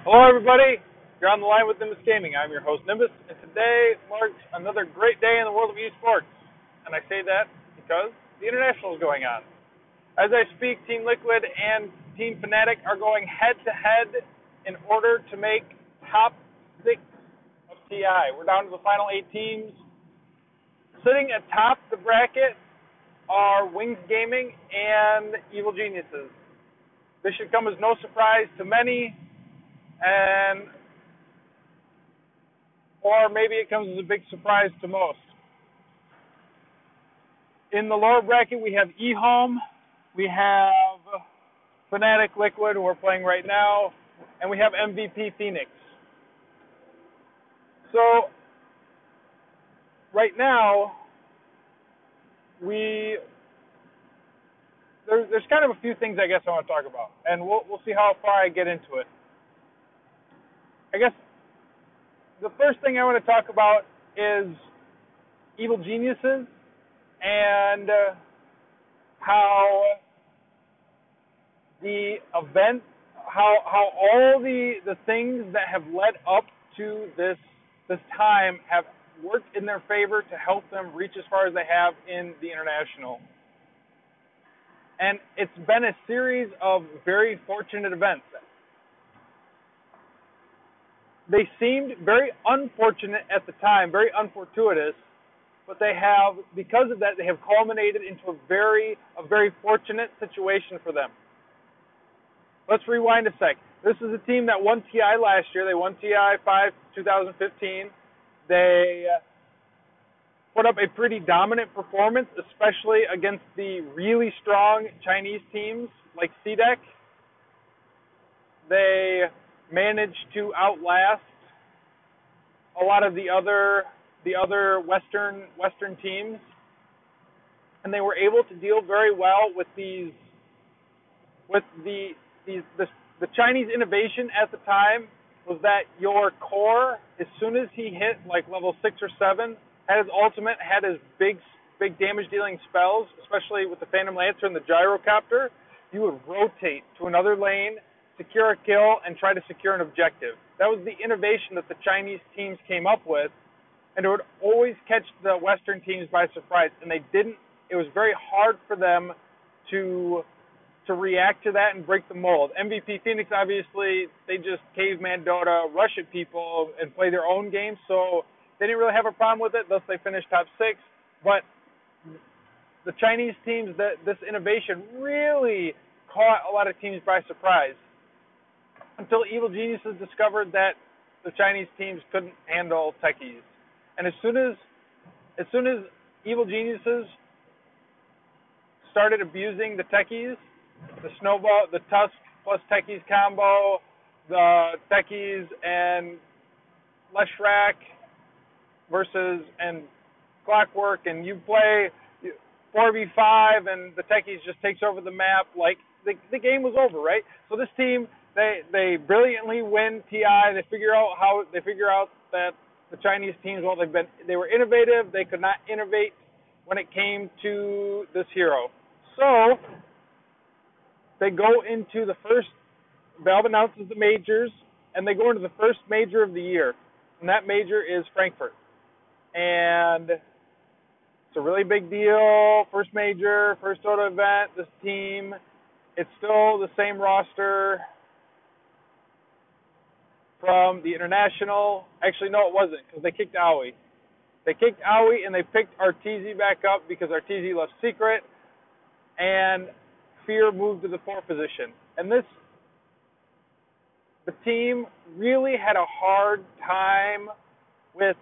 Hello, everybody. You're on the line with Nimbus Gaming. I'm your host, Nimbus, and today marks another great day in the world of esports. And I say that because the International is going on. As I speak, Team Liquid and Team Fnatic are going head to head in order to make top six of TI. We're down to the final eight teams. Sitting atop the bracket are Wings Gaming and Evil Geniuses. This should come as no surprise to many and or maybe it comes as a big surprise to most. In the lower bracket, we have eHome, we have Fnatic Liquid, who we're playing right now, and we have MVP Phoenix. So, right now, we there's there's kind of a few things I guess I want to talk about, and we'll we'll see how far I get into it. I guess the first thing I want to talk about is evil geniuses and uh, how the event, how how all the the things that have led up to this this time have worked in their favor to help them reach as far as they have in the international. And it's been a series of very fortunate events they seemed very unfortunate at the time, very unfortuitous, but they have because of that they have culminated into a very a very fortunate situation for them. Let's rewind a sec. This is a team that won TI last year. They won TI 5 2015. They uh, put up a pretty dominant performance, especially against the really strong Chinese teams like CDEC. They managed to outlast a lot of the other the other Western Western teams, and they were able to deal very well with these with the these the, the Chinese innovation at the time was that your core, as soon as he hit like level six or seven, had his ultimate, had his big big damage dealing spells, especially with the Phantom Lancer and the Gyrocopter, you would rotate to another lane secure a kill, and try to secure an objective. That was the innovation that the Chinese teams came up with, and it would always catch the Western teams by surprise. And they didn't. It was very hard for them to to react to that and break the mold. MVP Phoenix obviously they just caveman Dota, rush at people and play their own game, so they didn't really have a problem with it. Thus, they finished top six. But the Chinese teams, that this innovation really caught a lot of teams by surprise until Evil Geniuses discovered that the Chinese teams couldn't handle techies. And as soon as as soon as Evil Geniuses started abusing the techies, the snowball, the Tusk plus techies combo, the techies and Leshrac versus and Clockwork, and you play 4v5 and the techies just takes over the map, like the, the game was over, right? So this team they they brilliantly win TI. They figure out how they figure out that the Chinese teams, well, they've been they were innovative. They could not innovate when it came to this hero. So they go into the first. Valve announces the majors, and they go into the first major of the year, and that major is Frankfurt, and it's a really big deal. First major, first Dota event. This team, it's still the same roster from the international. Actually, no, it wasn't because they kicked Aui. They kicked Aui and they picked Arteezy back up because Arteezy left Secret, and Fear moved to the fourth position. And this, the team really had a hard time with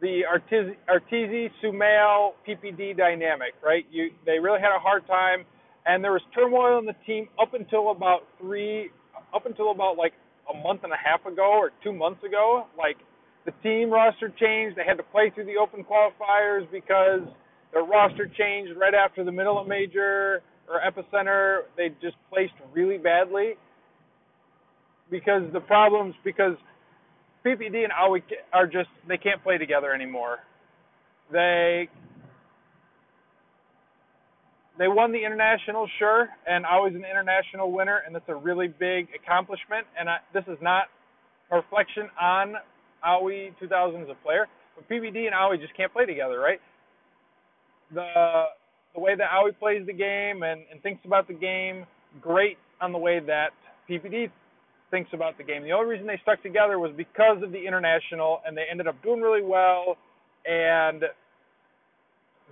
the Arteezy Sumail PPD dynamic, right? You, they really had a hard time, and there was turmoil in the team up until about three, up until about like a month and a half ago or two months ago. Like the team roster changed. They had to play through the open qualifiers because their roster changed right after the Manila Major or epicenter. They just placed really badly because the problems because PPD and Aui are just they can't play together anymore. They they won the international, sure, and I was an international winner, and that's a really big accomplishment. And I, this is not a reflection on Aui 2000 as a player. But PPD and Aui just can't play together, right? The the way that Aui plays the game and, and thinks about the game, great on the way that PPD thinks about the game. The only reason they stuck together was because of the international, and they ended up doing really well and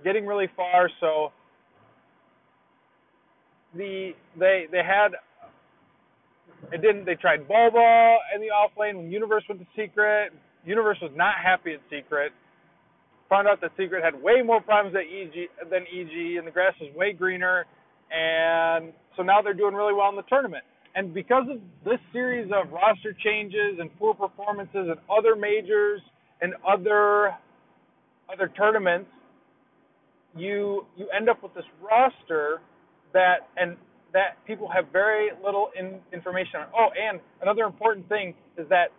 getting really far. So the they they had it didn't. They tried Bulba in the off lane when Universe went to Secret. Universe was not happy at Secret. Found out that Secret had way more problems than EG than EG, and the grass was way greener. And so now they're doing really well in the tournament. And because of this series of roster changes and poor performances and other majors and other other tournaments, you you end up with this roster that and that people have very little in, information on. Oh, and another important thing is that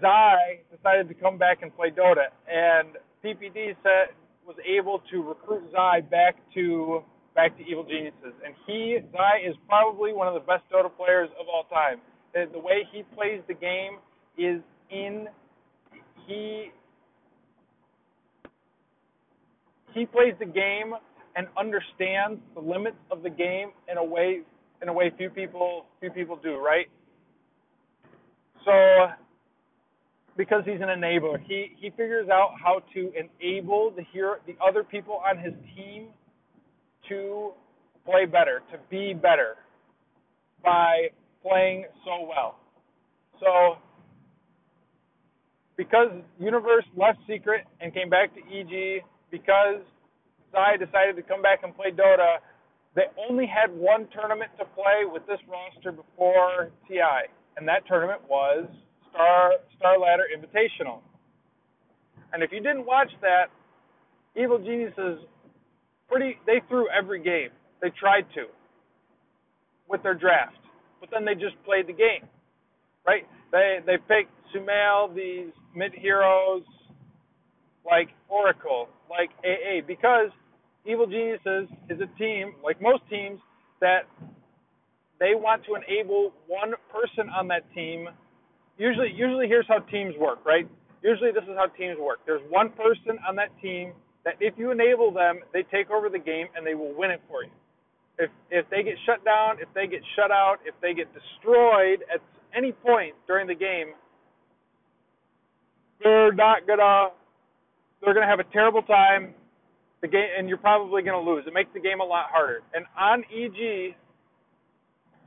Zai decided to come back and play Dota, and PPD said was able to recruit Zai back to back to Evil Geniuses, and he Zai is probably one of the best Dota players of all time. The, way he plays the game is in he he plays the game and understands the limits of the game in a way in a way few people few people do, right? So because he's an enabler, he he figures out how to enable the here the other people on his team to play better, to be better by playing so well. So because Universe left Secret and came back to EG, because Zai decided to come back and play Dota, they only had one tournament to play with this roster before TI, and that tournament was Star Star Ladder Invitational. And if you didn't watch that, Evil Geniuses pretty they threw every game. They tried to with their draft, but then they just played the game, right? They they picked Sumail, these mid heroes like Oracle, like AA, because Evil Geniuses is a team, like most teams, that they want to enable one person on that team. Usually, usually here's how teams work, right? Usually this is how teams work. There's one person on that team that if you enable them, they take over the game and they will win it for you. If if they get shut down, if they get shut out, if they get destroyed at any point during the game, they're not gonna they're gonna have a terrible time the game, and you're probably going to lose. It makes the game a lot harder. And on EG,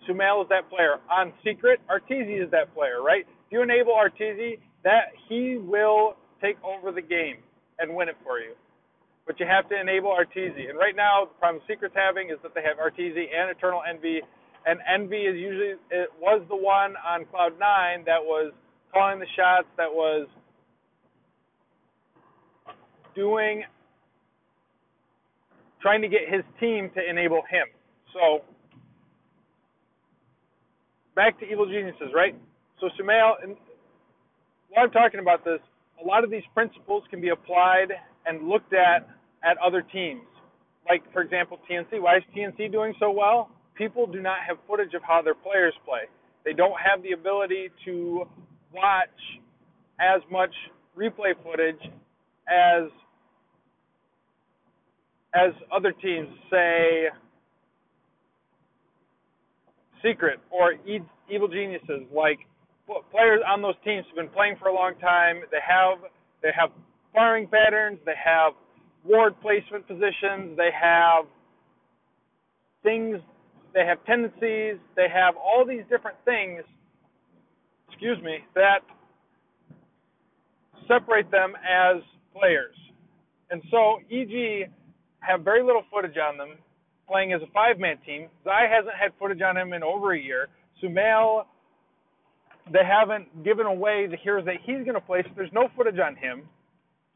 Sumail is that player. On Secret, Arteezy is that player, right? If you enable Arteezy, that he will take over the game and win it for you. But you have to enable Arteezy. And right now, the problem Secret's having is that they have Arteezy and Eternal Envy. And Envy is usually it was the one on Cloud Nine that was calling the shots, that was doing trying to get his team to enable him. So back to evil geniuses, right? So Sumail, and while I'm talking about this, a lot of these principles can be applied and looked at at other teams. Like for example, TNC. Why is TNC doing so well? People do not have footage of how their players play. They don't have the ability to watch as much replay footage as as other teams say secret or evil geniuses like players on those teams have been playing for a long time. They have they have firing patterns. They have ward placement positions. They have things they have tendencies. They have all these different things excuse me that separate them as players. And so eg have very little footage on them playing as a five man team. Zai hasn't had footage on him in over a year. Sumail, they haven't given away the heroes that he's going to play, so there's no footage on him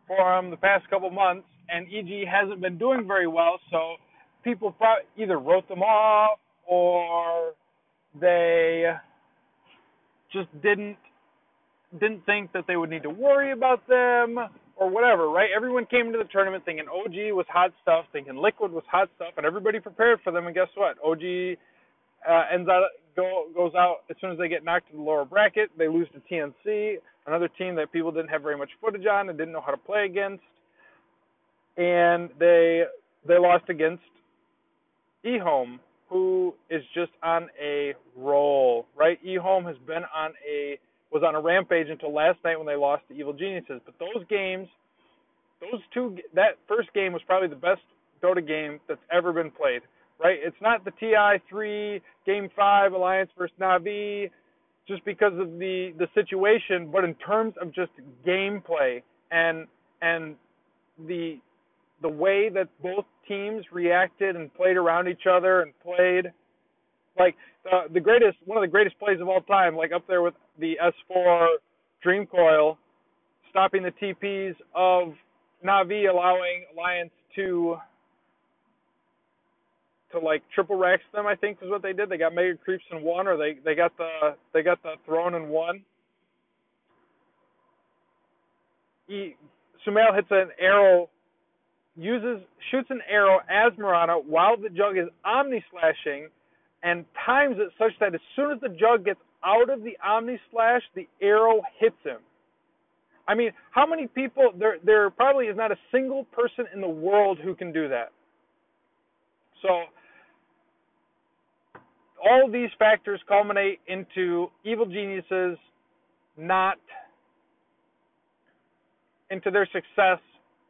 for the past couple months. And EG hasn't been doing very well, so people probably either wrote them off or they just didn't didn't think that they would need to worry about them or whatever, right? Everyone came into the tournament thinking OG was hot stuff, thinking Liquid was hot stuff, and everybody prepared for them. And guess what? OG uh, ends out go goes out as soon as they get knocked to the lower bracket. They lose to TNC, another team that people didn't have very much footage on and didn't know how to play against, and they they lost against eHome, who is just on a roll. Right, eHome has been on a was on a rampage until last night when they lost to Evil Geniuses. But those games, those two, that first game was probably the best Dota game that's ever been played right? It's not the TI3 Game 5 Alliance versus Navi just because of the the situation, but in terms of just gameplay and and the the way that both teams reacted and played around each other and played like the the greatest one of the greatest plays of all time, like up there with the S4 Dream Coil, stopping the TPs of Navi, allowing Alliance to to like triple racks them. I think is what they did. They got mega creeps in one, or they they got the they got the throne in one. He, Sumail hits an arrow, uses shoots an arrow as Mirana while the jug is omni slashing, and times it such that as soon as the jug gets out of the omni slash, the arrow hits him. I mean, how many people there there probably is not a single person in the world who can do that. So all these factors culminate into evil geniuses not into their success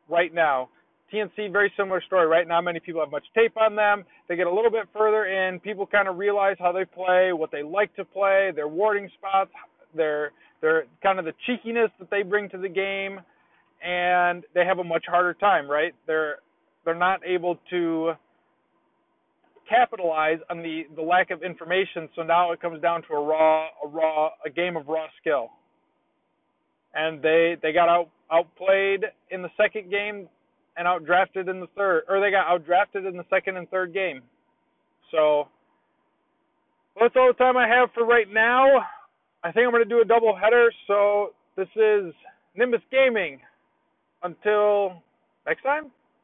right now. TNC, very similar story. Right now, many people have much tape on them. They get a little bit further in, people kind of realize how they play, what they like to play, their warding spots, their their kind of the cheekiness that they bring to the game, and they have a much harder time. Right? They're they're not able to capitalize on the, the lack of information. So now it comes down to a raw a raw a game of raw skill. And they they got out outplayed in the second game and outdrafted in the third, or they got outdrafted in the second and third game. So well, that's all the time I have for right now. I think I'm going to do a double header. So this is Nimbus Gaming. Until next time.